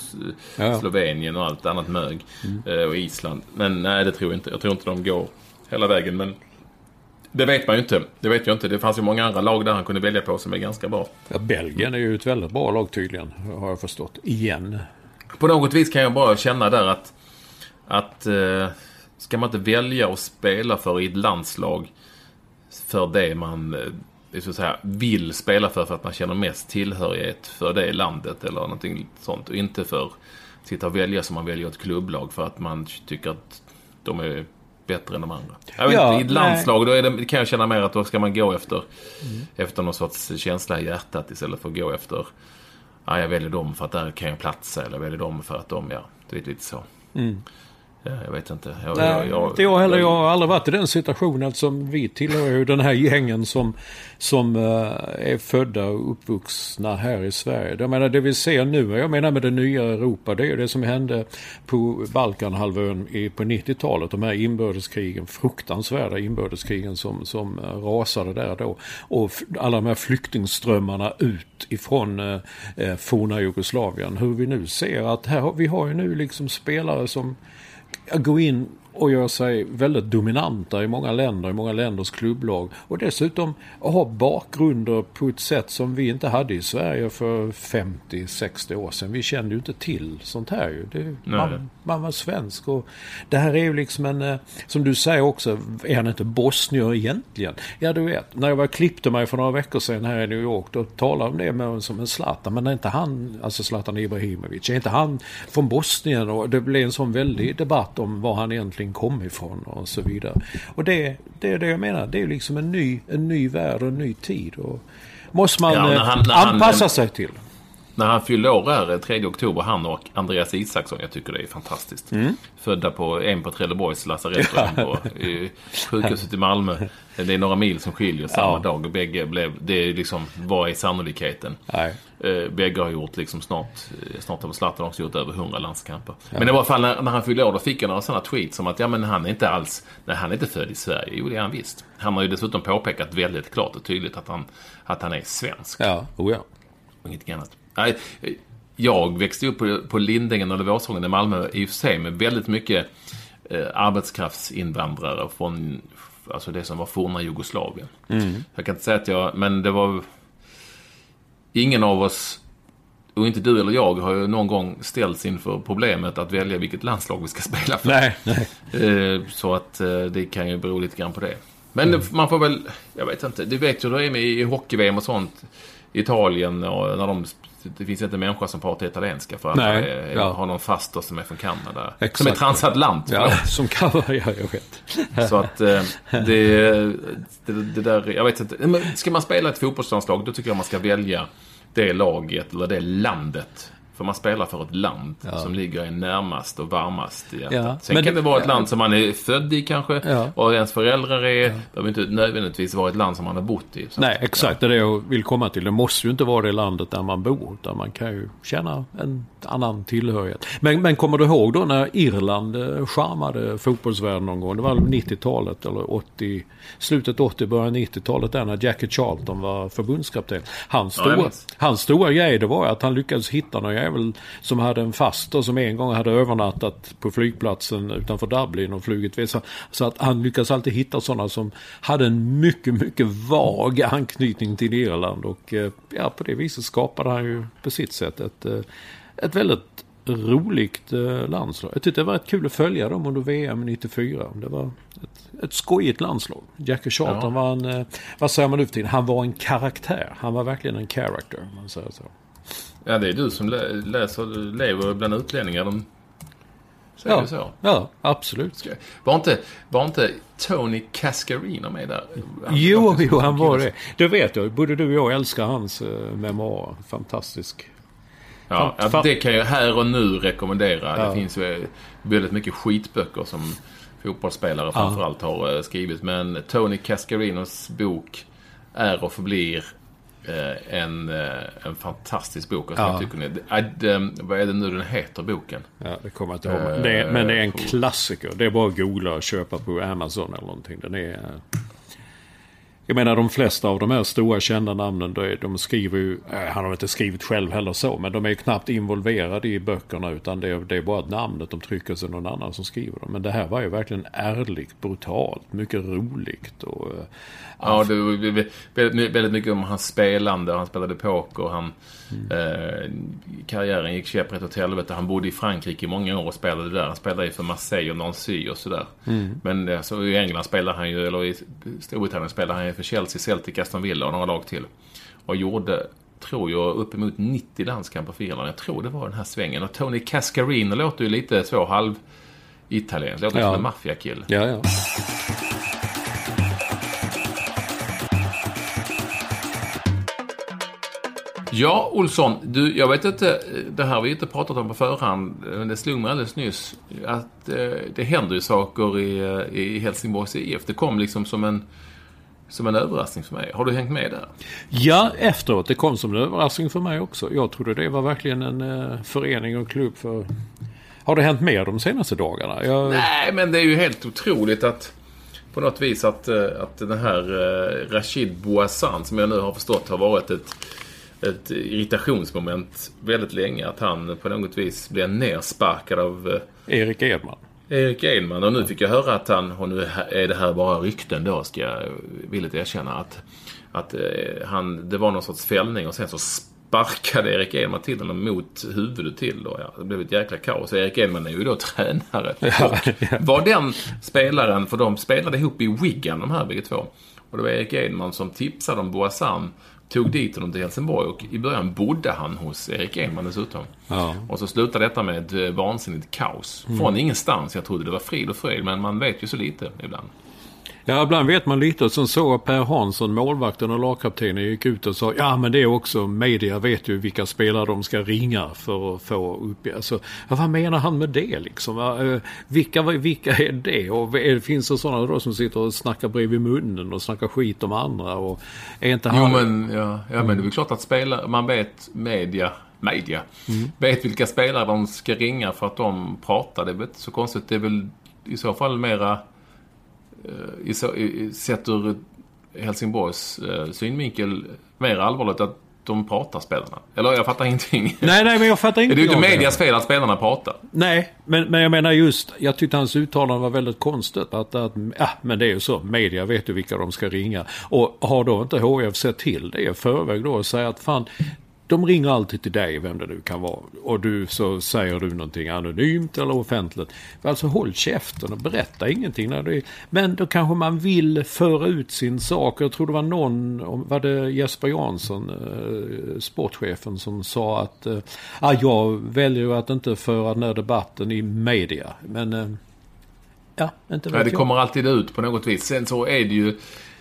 ja. Slovenien och allt annat mög. Mm. Eh, och Island. Men nej, det tror jag inte. Jag tror inte de går hela vägen. Men det vet man ju inte. Det vet jag inte. Det fanns ju många andra lag där han kunde välja på som är ganska bra. Ja, Belgien är ju ett väldigt bra lag tydligen. Har jag förstått. Igen. På något vis kan jag bara känna där att... Att... Eh, ska man inte välja att spela för i ett landslag för det man så att säga, vill spela för för att man känner mest tillhörighet för det landet eller någonting sånt. Och inte för att sitta och välja som man väljer ett klubblag för att man tycker att de är bättre än de andra. Jag ja, I ett landslag då är det, kan jag känna mer att då ska man gå efter, mm. efter någon sorts känsla i hjärtat istället för att gå efter ja, jag väljer dem för att där kan jag platsa eller jag väljer dem för att de, ja, du vet lite så. Mm. Jag vet inte. Jag, Nej, jag, jag, inte jag heller. Jag har aldrig varit i den situationen. Som vi tillhör ju den här gängen som, som uh, är födda och uppvuxna här i Sverige. Jag menar det vi ser nu, jag menar med det nya Europa, det är det som hände på Balkanhalvön i, på 90-talet. De här inbördeskrigen, fruktansvärda inbördeskrigen som, som uh, rasade där då. Och alla de här flyktingströmmarna ut ifrån uh, forna Jugoslavien. Hur vi nu ser att här, vi har ju nu liksom spelare som gå in och gör sig väldigt dominanta i många länder, i många länders klubblag. Och dessutom ha bakgrunder på ett sätt som vi inte hade i Sverige för 50-60 år sedan. Vi kände ju inte till sånt här ju. Det, man, man, var svensk och det här är ju liksom en, eh, som du säger också, är han inte bosnier egentligen? Ja du vet, när jag var klippte mig för några veckor sedan här i New York, då talade de det med som en Zlatan. Men är inte han, alltså Zlatan Ibrahimovic, är inte han från Bosnien? Och det blev en sån väldig debatt om var han egentligen egentligen kom ifrån och så vidare. Och det, det är det jag menar. Det är liksom en ny, en ny värld och en ny tid. Och måste man ja, han, eh, anpassa han, sig till. När han fyllde år här 3 oktober, han och Andreas Isaksson. Jag tycker det är fantastiskt. Mm. Födda på en på Trelleborgs lasarett och en på [LAUGHS] i sjukhuset i Malmö. Det är några mil som skiljer samma ja. dag. Och bägge blev, det är liksom, vad är sannolikheten? Nej. Eh, bägge har gjort liksom snart, eh, snart har Zlatan också gjort över 100 landskamper. Ja. Men i alla fall när, när han fyllde år, då fick jag några sådana tweets om att ja men han är inte alls, nej han är inte född i Sverige. Jo det är han visst. Han har ju dessutom påpekat väldigt klart och tydligt att han, att han är svensk. Ja, oh ja. Och ingenting annat. Nej, jag växte upp på, på Lindängen eller Vårsången i Malmö i och för sig med väldigt mycket eh, arbetskraftsinvandrare från alltså det som var forna Jugoslavien. Mm. Jag kan inte säga att jag, men det var ingen av oss, och inte du eller jag, har ju någon gång ställts inför problemet att välja vilket landslag vi ska [LAUGHS] spela för. Nej, nej. Eh, så att eh, det kan ju bero lite grann på det. Men mm. man får väl, jag vet inte, du vet ju hur det är med i hockey-VM och sånt. Italien och när de det finns inte en människa som pratar italienska för att Nej, ja. har någon faster som är från Kanada. Exakt. Som är transatlant. Ja, som kan vara, ja, jag vet. Så att eh, det, det, det, där, jag vet inte. Men ska man spela ett fotbollslandslag då tycker jag man ska välja det laget eller det landet för man spelar för ett land ja. som ligger en närmast och varmast i hjärtat. Ja, Sen kan det, det vara ett land som man är född i kanske. Ja. Och ens föräldrar är. Det behöver inte nödvändigtvis vara ett land som man har bott i. Nej, exakt. Det är det jag vill komma till. Det måste ju inte vara det landet där man bor. Utan man kan ju känna en annan tillhörighet. Men, men kommer du ihåg då när Irland eh, charmade fotbollsvärlden någon gång? Det var 90-talet eller 80, slutet 80, början 90-talet där när Jackie Charlton var förbundskapten. Hans stora, Ja, hans stora grej det var att han lyckades hitta någon jävel som hade en faster som en gång hade övernattat på flygplatsen utanför Dublin och flugit vidare. Så att han lyckades alltid hitta sådana som hade en mycket, mycket vag anknytning till Irland. Och eh, ja, på det viset skapade han ju på sitt sätt ett, eh, ett väldigt roligt eh, landslag. Jag tyckte det var rätt kul att följa dem under VM 94. Det var ett, ett skojigt landslag. Jackie Charlton Ja. var en, vad säger man nu för tiden, han var en karaktär. Han var verkligen en character, om man säger så. Ja, det är du som lä- läser, lever bland utlänningar. De säger Ja, så. ja absolut. Var inte, var inte Tony Cascarino med där? Han- Jo, han- jo, han var det. Det vet jag. Både du och jag älskar hans eh, memoarer. Fantastisk. Ja, det kan jag här och nu rekommendera. Ja. Det finns ju väldigt mycket skitböcker som fotbollsspelare framförallt har eh, skrivit. Men Tony Cascarinos bok är och förblir eh, en, eh, en fantastisk bok. Som Ja. jag tycker ni, eh, vad är det nu den heter, boken? Ja, det kommer jag inte ihåg. Men det, är, är en Eh, klassiker. Det är bara att googla och köpa på Amazon eller någonting. Den är... Jag menar de flesta av de här stora kända namnen, de, skriver ju, eh, han har inte skrivit själv heller så, men de är ju knappt involverade i böckerna utan det, är- det är bara namnet de trycker sig någon annan som skriver dem. Men det här var ju verkligen ärligt, brutalt, mycket roligt och... Eh, ja, det var väldigt mycket om hans spelande. Han spelade poker. Han, eh, karriären gick käpprätt åt helvete. Han bodde i Frankrike i många år och spelade där. Han spelade ju för Marseille och Nancy och sådär. Men eh, så i England spelade han ju, eller i Storbritannien spelade han ju för Chelsea, Celtic, Aston Villa och några lag till. Och gjorde, tror jag, uppemot 90 landskamper för Irland. Jag tror det var den här svängen. Och Tony Cascarino låter ju lite så halv italienskt. Låter Ja. som en maffiakille. Ja, ja. Ja, Olsson. Du, jag vet inte, det här har vi inte pratat om på förhand, men det slog mig alldeles nyss att eh, det händer ju saker i, eh, i Helsingborgs IF. Det kom liksom som en, som en överraskning för mig. Har du hängt med där? Ja, efteråt. Det kom som en överraskning för mig också. Jag trodde det var verkligen en eh, förening och klubb för... Har det hänt mer de senaste dagarna? Jag... Nej, men det är ju helt otroligt att på något vis att, eh, att den här eh, Rashid Bouassan, som jag nu har förstått har varit ett, ett irritationsmoment väldigt länge, att han på något vis blir nersparkad av eh, Erik Edman. Erik Edman. Och nu fick jag höra att han, och nu är det här bara rykten då, ska jag villigt erkänna, att, att eh, han, det var någon sorts fällning och sen så sparkade Erik Edman till honom mot huvudet till. Då, ja. Det blev ett jäkla kaos. Erik Edman är ju då [LAUGHS] tränare. Ja, ja. Var den spelaren, för de spelade ihop i Wigan de här bägge två. Och det var Erik Edman som tipsade om Boasan, tog dit honom till Helsingborg och i början bodde han hos Erik Edman dessutom. Ja. Och så slutade detta med ett eh, vansinnigt kaos. Från ingenstans. Jag trodde det var frid och fröjd, men man vet ju så lite ibland. Ja, ibland vet man lite. Sen så Per Hansson, målvakten och lagkaptenen, gick ut och sa ja men det är också, media vet ju vilka spelare de ska ringa för att få upp. Alltså, ja, vad menar han med det liksom? Eh, Vilka, vilka är det? Och finns det sådana då som sitter och snackar bredvid munnen och snackar skit om andra? Och är inte Jo, han... men, ja, ja, men det är väl klart att spelare, man vet media, media, vet vilka spelare de ska ringa för att de pratar. Det är väl inte så konstigt. Det är väl i så fall mera, i så, i, i- sett ur Helsingborgs eh, synvinkel, mer allvarligt att de pratar spelarna. Eller jag fattar ingenting. [LAUGHS] Nej, nej, men jag fattar Det inte. är ju inte medias fel att spelarna pratar. Nej, men, men jag menar just, jag tyckte hans uttalande var väldigt konstigt. Att, att, ja, men det är ju så, media vet ju vilka de ska ringa. Och har då inte HF sett till det i förväg då och säga att fan, de ringer alltid till dig, vem det nu kan vara. Och du så säger du någonting anonymt eller offentligt. Alltså håll käften och berätta ingenting. När det, men då kanske man vill föra ut sin sak. Jag tror det var någon, var det Jesper Jansson, eh, sportchefen, som sa att eh, ah, jag väljer ju att inte föra den här debatten i media. Men eh, ja, inte vet det jag. kommer alltid ut på något vis. Sen så är det ju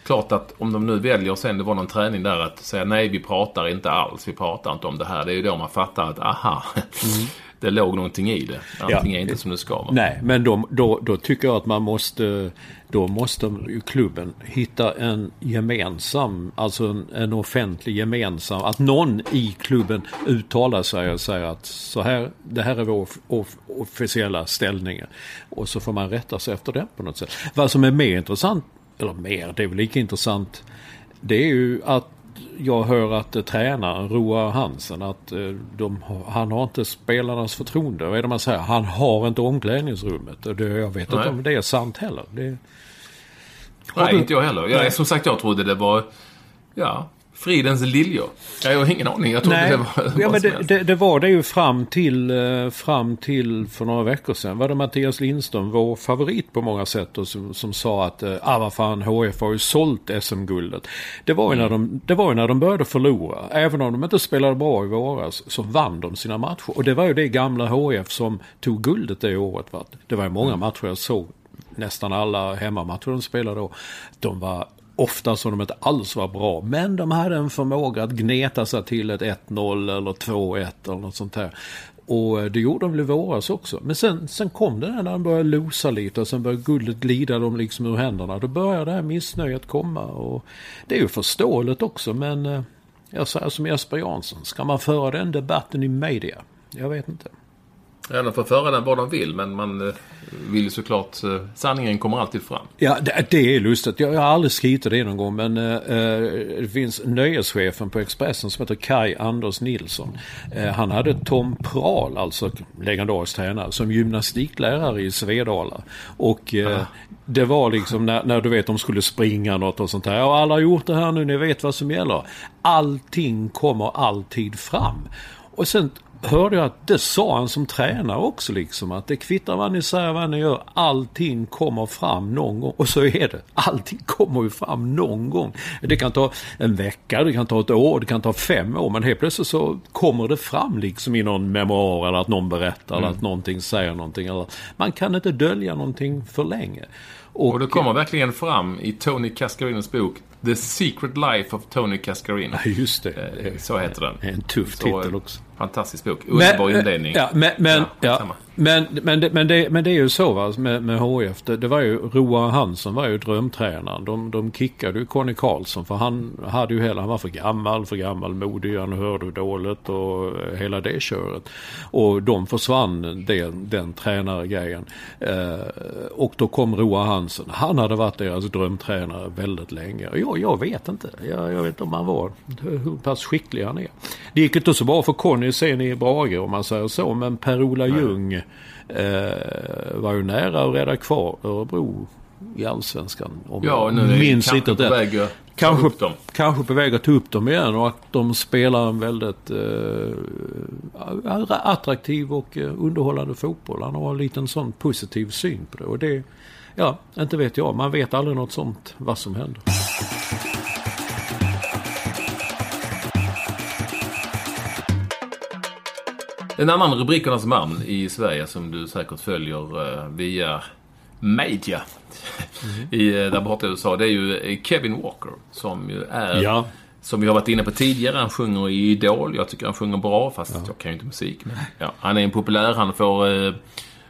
klart att om de nu väljer sen, det var någon träning där, att säga nej, vi pratar inte alls, vi pratar inte om det här. Det är ju då man fattar att, aha, [LAUGHS] det låg någonting i det. Allting ja. är inte som det ska vara. Nej, men då, då, då tycker jag att man måste då måste klubben hitta en gemensam, alltså en, en, offentlig gemensam, att någon i klubben uttalar sig och säger att så här, det här är vår off, officiella ställning. Och så får man rätta sig efter det på något sätt. Vad som är mer intressant, eller mer, det är väl lika intressant, det är ju att jag hör att uh, tränaren Roar Hansen att uh, de, han har inte spelarnas förtroende. Vad är det man säger? Han har inte omklädningsrummet. Det, jag vet Nej. inte om det är sant heller. Det, Nej, inte jag heller. Jag, som sagt, jag trodde det var... Ja, Fridens liljor. Jag har ingen aning. Jag trodde Nej. det var ja, men det, det, det, var det ju fram till, eh, fram till för några veckor sedan. Var det Mattias Lindström, vår favorit på många sätt, och som, som sa att eh, ah, vad fan, HF har ju sålt SM-guldet. Det var, ju när de, det var ju när de började förlora. Även om de inte spelade bra i våras så vann de sina matcher. Och det var ju det gamla HF som tog guldet det året. Va? Det var ju många mm. matcher jag såg nästan alla hemmamatcher de spelade då, de var ofta som de inte alls var bra. Men de hade en förmåga att gneta sig till ett 1-0 eller 2-1 eller något sånt här. Och eh, det gjorde de väl i våras också. Men sen, sen kom det där när de började losa lite och sen började guldet glida dem liksom ur händerna. Då började det här missnöjet komma. Och det är ju förståeligt också men eh, jag säger som Jesper Jansson. Ska man föra den debatten i media? Jag vet inte. Ja, de får föra den vad de vill, men man eh, vill ju såklart... Eh, sanningen kommer alltid fram. Ja, det, det är lustigt. Jag, jag, har aldrig skrivit det någon gång, men uh, det finns nöjeschefen på Expressen som heter Kai Anders Nilsson. Uh, han hade Tom Prahl, alltså legendarisk tränare, som gymnastiklärare i Svedala. Och uh, det var liksom när, när, du vet de skulle springa något och sånt här. Ja, alla har gjort det här nu, ni vet vad som gäller. Allting kommer alltid fram. Och sen hörde jag att det sa han som tränare också liksom. Att det kvittar vad ni säger, vad ni gör. Allting kommer fram någon gång. Och så är det. Allting kommer ju fram någon gång. Det kan ta en vecka, det kan ta ett år, det kan ta fem år. Men helt plötsligt så kommer det fram liksom i någon memoar eller att någon berättar mm. eller att någonting säger någonting. Eller, man kan inte dölja någonting för länge. Och, och det kommer verkligen fram i Tony Cascarinos bok The Secret Life of Tony Cascarino. Ja, just det. Eh, så heter den. En tuff titel också. Fantastisk bok. Underbar inledning. Ja, men, men, ja, men, men, det, men, det, men det är ju så va, med, med HF. Det, det var ju Roar Hansson var ju drömtränaren. De, de kickade ju Conny Karlsson för han hade ju hela, han var för gammal, för gammal, modig, han hörde dåligt och hela det köret. Och de försvann den, den tränargrejen. Eh, och då kom Roar Hansson. Han hade varit deras drömtränare väldigt länge. Jag, jag vet inte. Jag, jag vet inte om han var hur pass skicklig han är. Det gick inte så bra för Conny sen i Brage om man säger så. Men Per-Ola Ljung eh, var ju nära att rädda kvar Örebro i Allsvenskan. Om ja, nu är minns inte på väg att kanske, upp dem. Kanske på väg att ta upp dem igen och att de spelar en väldigt eh, attraktiv och eh, underhållande fotboll. Han har en liten sån positiv syn på det. Och det, ja, inte vet jag. Man vet aldrig något sånt vad som händer. En annan rubrikernas man i Sverige som du säkert följer eh, via media mm. i, eh, där borta i USA. Det är ju eh, Kevin Walker som ju är ja. Som vi har varit inne på tidigare, han sjunger i Idol. Jag tycker han sjunger bra, fast ja. jag kan ju inte musik. Men, ja, han är en populär, han får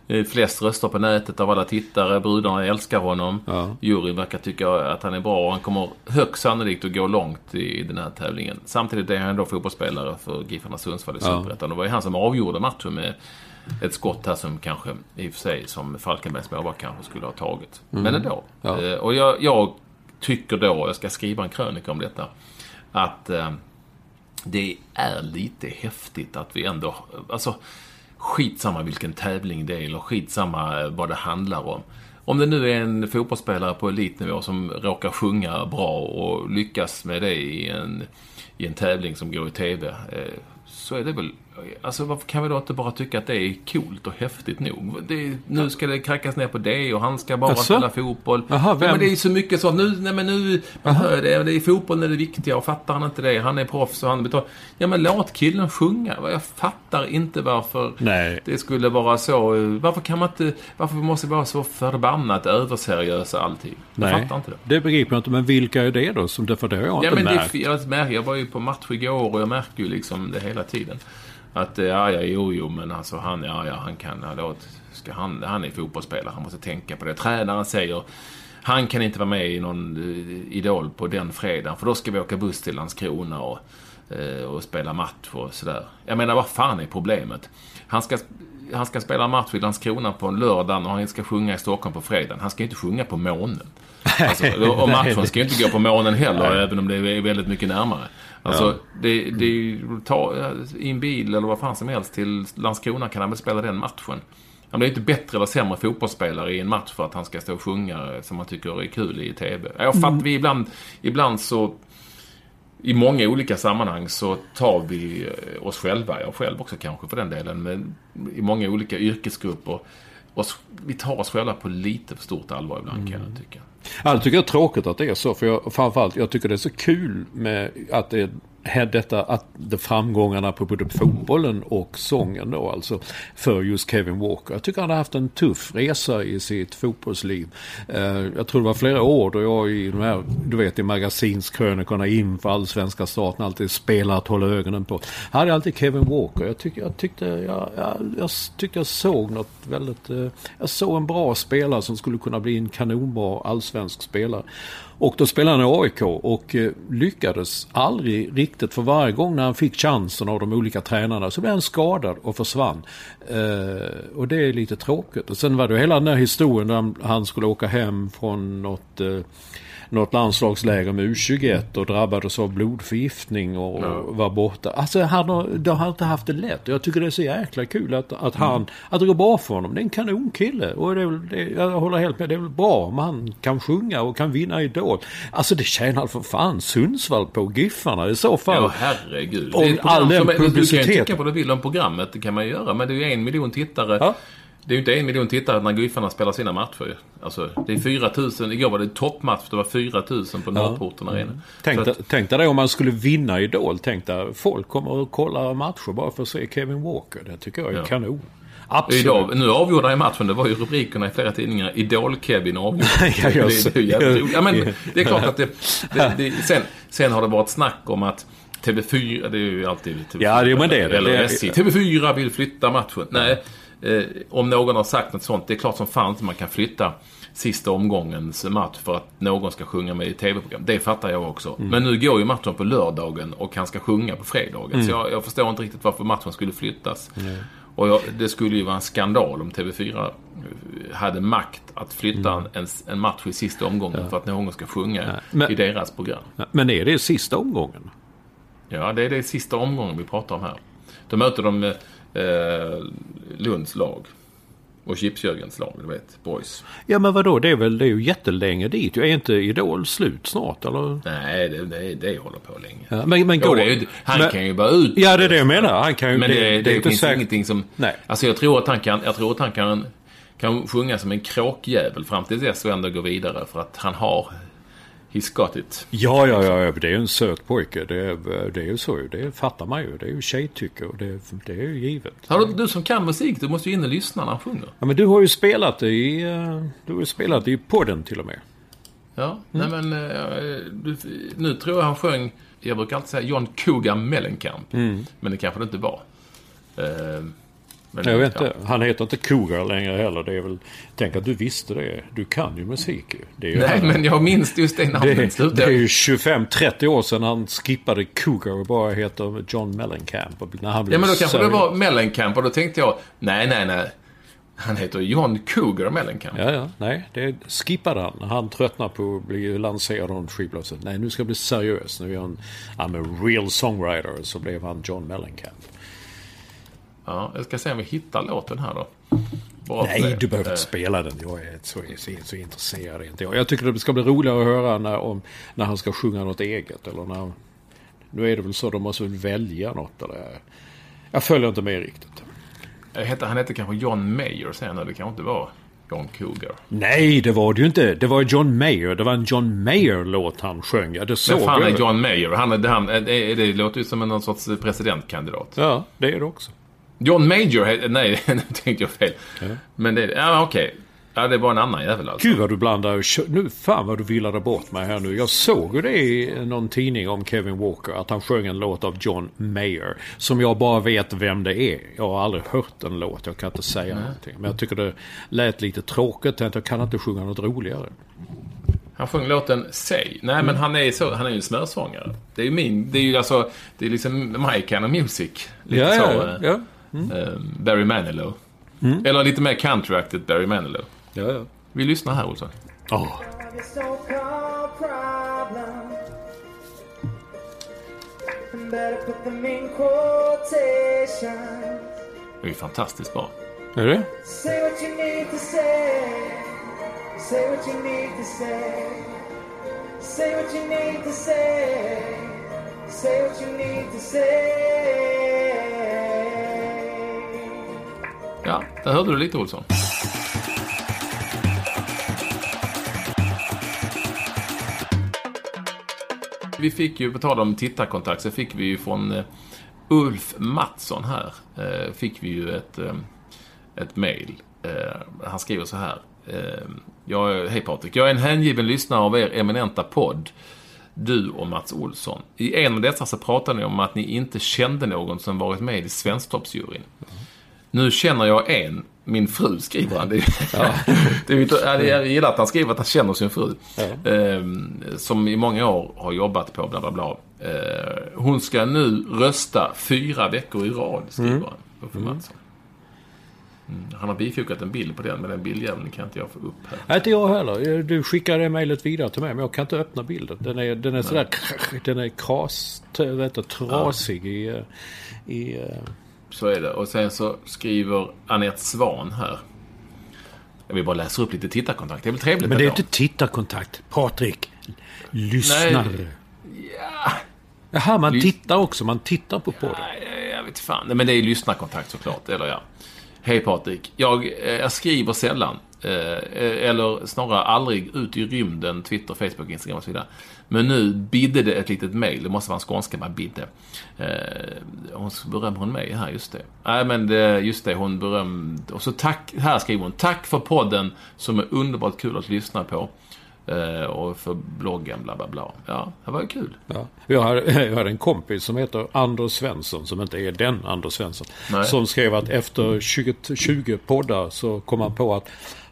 flest röster på nätet av alla tittare. Brudarna älskar honom. Ja. Juryn verkar tycka att han är bra och han kommer högst sannolikt att gå långt i den här tävlingen. Samtidigt är han då fotbollsspelare för Giffarna Sundsvall i Superettan. Ja. Det var ju han som avgjorde matchen med ett skott här som kanske, i och för sig, som Falkenbergs målvakt kanske skulle ha tagit. Mm. Men ändå. Ja. Eh, och jag, jag, tycker då, jag ska skriva en krönika om detta, att eh, det är lite häftigt att vi ändå, alltså skitsamma vilken tävling det är eller skitsamma eh, vad det handlar om. Om det nu är en fotbollsspelare på elitnivå som råkar sjunga bra och lyckas med det i en, i en tävling som går i TV. Eh, så är det väl Alltså varför kan vi då inte bara tycka att det är coolt och häftigt nog? Det, nu ska det krackas ner på det och han ska bara Asså? spela fotboll. Aha, vem? men det är så mycket så. Nu, nej men nu, hör det, det är fotbollen är det viktiga och fattar han inte det? Han är proffs och han betalar. Ja men låt killen sjunga. Jag fattar inte varför nej. det skulle vara så. Varför kan man inte, varför måste vi vara så förbannat överseriösa alltid? Jag nej, fattar inte det. Det begriper jag inte. Men vilka är det då? Som det, för det har jag ja, inte men märkt. Det, jag, jag var ju på match igår och jag märker ju liksom det hela tiden. Att, ja, ja, jo, jo, men alltså han, ja, ja, han kan, ja, då ska han, han är fotbollsspelare, han måste tänka på det. Tränaren säger, han kan inte vara med i någon uh, Idol på den fredagen, för då ska vi åka buss till Landskrona och, uh, och spela match och sådär. Jag menar, vad fan är problemet? Han ska, han ska spela match i Landskrona på en lördag och han ska sjunga i Stockholm på fredagen. Han ska inte sjunga på månen. Alltså, [LAUGHS] och matchen ska inte gå på månen heller, även om det är väldigt mycket närmare. Alltså, ja. det, det, ta i en bil eller vad fan som helst till Landskrona kan han väl spela den matchen. Han blir inte bättre eller sämre fotbollsspelare i en match för att han ska stå och sjunga som man tycker är kul i TV. Jag fattar, mm. vi ibland, ibland så... I många olika sammanhang så tar vi oss själva, jag själv också kanske för den delen, men i många olika yrkesgrupper. Oss, vi tar oss själva på lite för stort allvar ibland mm. kan jag tycka. Alltså, jag tycker det är tråkigt att det är så. För jag, framförallt, jag tycker det är så kul med att det detta att det framgångarna på både fotbollen och sången då alltså för just Kevin Walker. Jag tycker han har haft en tuff resa i sitt fotbollsliv. Eh, jag tror det var flera år då jag i de här, du vet i magasinskrönikorna inför allsvenska starten alltid spelar att hålla ögonen på. Jag hade alltid Kevin Walker. Jag, tyck, jag, tyckte, jag, jag, jag, tyckte jag såg något väldigt, eh, jag såg en bra spelare som skulle kunna bli en kanonbra allsvensk spelare. Och då spelade han i AIK och eh, lyckades aldrig riktigt för varje gång när han fick chansen av de olika tränarna så blev han skadad och försvann. Eh, och det är lite tråkigt. Och sen var det hela den här historien där han skulle åka hem från något eh, något landslagsläger med U21 och drabbades av blodförgiftning och ja. var borta. Alltså han har, de har inte haft det lätt. Jag tycker det är så jäkla kul att, att han, mm. att det går bra för honom. Det är en kanonkille. Och det är det, jag håller helt med. Det är väl bra om han kan sjunga och kan vinna Idol. Alltså det tjänar för fan Sundsvall på Giffarna i så fall. Ja herregud. Om all den publicitet. Du kan ju tycka på vad du vill om programmet. Det kan man ju göra. Men det är ju en miljon tittare. Ja. Det är ju inte en miljon tittare när Giffarna spelar sina matcher Alltså, det är 4 000. Igår var det toppmatch. Det var 4 000 på Norrporten ja. Arena. Tänk, att, tänk dig om man skulle vinna Idol. Tänk dig folk kommer och kollar matcher bara för att se Kevin Walker. Det tycker jag är ja. kanon. Absolut. Idag, nu avgjorde han matchen. Det var ju rubrikerna i flera tidningar. Idol-Kevin avgjorde. [LAUGHS] ja, det, det, är ja, men det är klart att det, det, det, sen, sen har det varit snack om att TV4, det är ju alltid TV4. Ja, det, men det, eller det, SJ. TV4 vill flytta matchen. Nej, eh, om någon har sagt något sånt, det är klart som fan inte man kan flytta sista omgångens match för att någon ska sjunga med i tv-program. Det fattar jag också. Mm. Men nu går ju matchen på lördagen och han ska sjunga på fredagen. Mm. Så jag, jag, förstår inte riktigt varför matchen skulle flyttas. Mm. Och jag, det skulle ju vara en skandal om TV4 hade makt att flytta mm. en, en match i sista omgången ja. för att någon ska sjunga ja. men, i deras program. Men är det sista omgången? Ja, det är det sista omgången vi pratar om här. Då möter de eh, Lunds lag. Och Chips-Jörgens lag, du vet, boys. Ja men vadå, det är väl det är ju jättelänge dit. Är inte Idol slut snart eller? Nej, det, det, det håller på länge. Ja, men, men går, jo, han men, kan ju bara ut. Ja det är det jag menar. Han kan ju, men det, det, det, det finns säkert... ingenting som... Nej. Alltså jag tror att han kan, jag tror att han kan, kan sjunga som en kråkjävel fram till dess och ändå gå vidare. För att han har He's got it. Ja, ja, ja, det är en söt pojke. Det är, det är ju så. Det fattar man ju. Det är ju tjejtycke och det, det är ju givet. Har du, du som kan musik, du måste ju in och lyssna när han sjunger. Ja, men du har ju spelat i, eh, du har ju spelat i podden till och med. Ja, mm. nej men eh, du, nu tror jag han sjöng, jag brukar alltid säga John Cougar Mellencamp. Mm. Men det kanske det inte var. Uh, men jag vet inte. Han heter inte Cougar längre heller. Det är väl... Tänk att du visste det. Du kan ju musik ju. Nej, han... men jag minns just det namnet. Det, det är ju 25-30 år sedan han skippade Cougar och bara heter John Mellencamp. När han ja, men då kanske det var Mellencamp och då tänkte jag, nej, nej, nej. Han heter John Cougar Mellencamp. Ja, ja. Nej, det skippade han. Han tröttnade på att bli lanserad av skivbolaget. Nej, nu ska jag bli seriös. Nu är han, I'm a real songwriter. Så blev han John Mellencamp. Ja, jag ska se om vi hittar låten här då. Bara Nej, du behöver inte spela den. Jag är så, så, så intresserad inte jag. Jag tycker det ska bli roligare att höra när, om, när han ska sjunga något eget. Eller när, nu är det väl så, de måste väl välja något. Eller, jag följer inte med riktigt. Heter, han hette kanske John Mayer sen, det kanske inte var John Cougar. Nej, det var det ju inte. Det var John Mayer. Det var en John Mayer-låt han sjöng. Ja, det såg Men fan är John Mayer? Han, det, han, det, det låter ju som en någon sorts presidentkandidat. Ja, det är det också. John Major, nej [LAUGHS] nu tänkte jag fel. Ja. Men det, ja okej. Okay. Ja, det bara en annan jävel alltså. Gud vad du blandar. Nu, fan vad du villade bort mig här nu. Jag såg ju det i någon tidning om Kevin Walker. Att han sjöng en låt av John Mayer. Som jag bara vet vem det är. Jag har aldrig hört en låt. Jag kan inte säga Nej. någonting. Men jag tycker det lät lite tråkigt. Jag kan inte sjunga något roligare. Han sjöng låten Say. Nej, mm. men han är, så, han är ju en smörsångare. Det är ju min... Det är ju alltså... Det är liksom my kind of music. Lite ja, så. Ja, ja. Mm. Um, Barry Manilow. Mm. Eller lite mer countryacted Barry Manilow. Ja, ja. Vi lyssnar här, Olsson. Oh. Det är ju fantastiskt bra. Är det? Say what you need to say. Ja, där hörde du lite Olsson. Vi fick ju, på tal om tittarkontakt, så fick vi ju från eh, Ulf Mattsson här. Eh, fick vi ju ett, eh, ett mail. han skriver så här. Jag, hej Patrik, jag är en hängiven lyssnare av er eminenta podd. Du och Mats Olsson. I en av dessa så pratade ni om att ni inte kände någon som varit med i Svensktoppsjuryn. Mm. Nu känner jag en, min fru skriver han. Det, [LAUGHS] ja. det är, jag gillar att han skriver att han känner sin fru. Ja. Eh, som i många år har jobbat på bla bla bla. Eh, hon ska nu rösta fyra veckor i rad, skriver mm. han. Mm. Mm. Han har bifogat en bild på den, men den bildjäveln kan inte jag få upp här. Nej, inte jag heller. Du skickade det mejlet vidare till mig, men jag kan inte öppna bilden. Den är, den är sådär... Den är kras, vet du, trasig i... i så är det. Och sen så skriver Anette Svan här. Jag vill bara läsa upp lite tittarkontakt. Det är väl trevligt Men det är inte tittarkontakt. Patrik. Lyssnare. Nej. Ja. Jaha, man Lys tittar också. Man tittar på podden. Ja, jag vet fan. Nej, men det är lyssnarkontakt såklart. Eller ja. Hej Patrik. Jag, eh, jag skriver sällan. Eh, eller snarare aldrig ut i rymden, Twitter, Facebook, Instagram och så vidare. Men nu bidde det ett litet mail. Det måste vara en skånska med bidde. Eh, hon berömmer hon mig här, just det. Nej, men det, just det, hon berömde. Och så tack, här skriver hon. Tack för podden som är underbart kul att lyssna på. Eh, och för bloggen, bla bla bla. Ja, det var ju kul. Ja. Jag, hade, [LAUGHS] jag hade en kompis som heter Anders Svensson, som inte är den Anders Svensson. Nej. Som skrev att efter 20, 20 poddar så kom han på att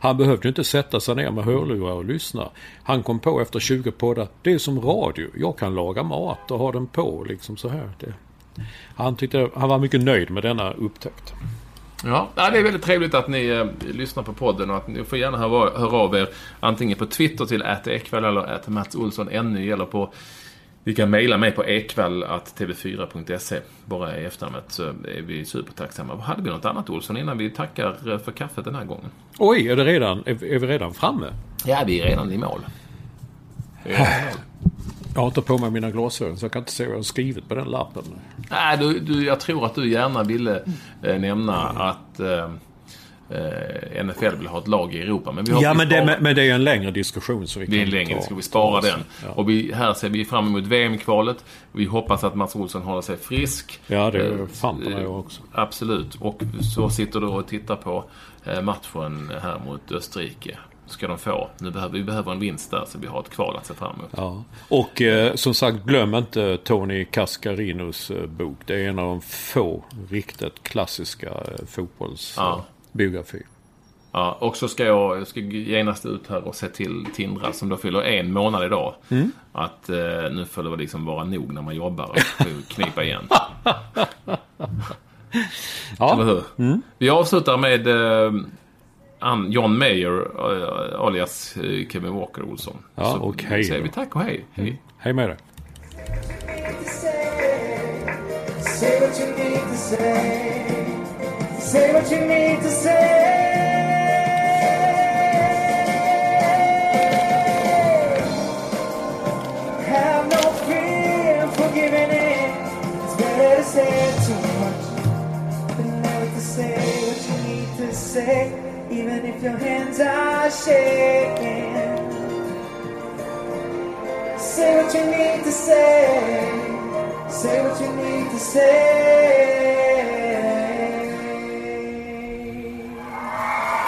han behövde inte sätta sig ner med hörlurar och lyssna. Han kom på efter 20 poddar, det är som radio. Jag kan laga mat och ha den på liksom så här. Det. Han, tyckte, han var mycket nöjd med denna upptäckt. Ja, det är väldigt trevligt att ni eh, lyssnar på podden och att ni får gärna höra, höra av er antingen på Twitter till ätekväll eller att Mats Olsson NY eller på ni kan mejla mig på ekväll.tv4.se bara i efternamnet så är vi supertacksamma. Hade vi något annat Olsson innan vi tackar eh, för kaffet den här gången? Oj, är, det redan, är, vi redan framme? Ja, vi är redan i mål. Jag har inte på mig mina glasögon så jag kan inte se vad jag har skrivit på den lappen. Nej, du, du, jag tror att du gärna ville eh, nämna att eh, eh, NFL vill ha ett lag i Europa. Men vi har ja, men det, men det är en längre diskussion. Så vi det är en längre diskussion. Vi sparar den. Ja. Och vi, här ser vi fram emot VM-kvalet. Vi hoppas att Mats Olsson håller sig frisk. Ja, det är fan på jag också. Absolut. Och så sitter du och tittar på eh, matchen här mot Österrike ska de få. Nu behöver, vi behöver en vinst där så vi har ett kval att se fram emot. Ja. Och eh, som sagt, glöm inte Tony Cascarinos eh, bok. Det är en av de få riktigt klassiska eh, fotbollsbiografier. Ja. Ja, och så ska jag, jag ska genast ut här och se till Tindra som då fyller en månad idag. Mm. Att eh, nu får det liksom vara nog när man jobbar och knipa igen. [LAUGHS] ja. Eller hur? Mm. Vi avslutar med eh, John Mayer eh, alias eh, Kevin Walker Olsson. Ja, så och hej säger vi tack och hej. Hej, mm. hej med dig. Say what you need to say. Say what you need to say. Have no fear for giving in. It's better to say too much than never to say what you need to say even if your hands are shaking. Say what you need to say. Say what you need to say.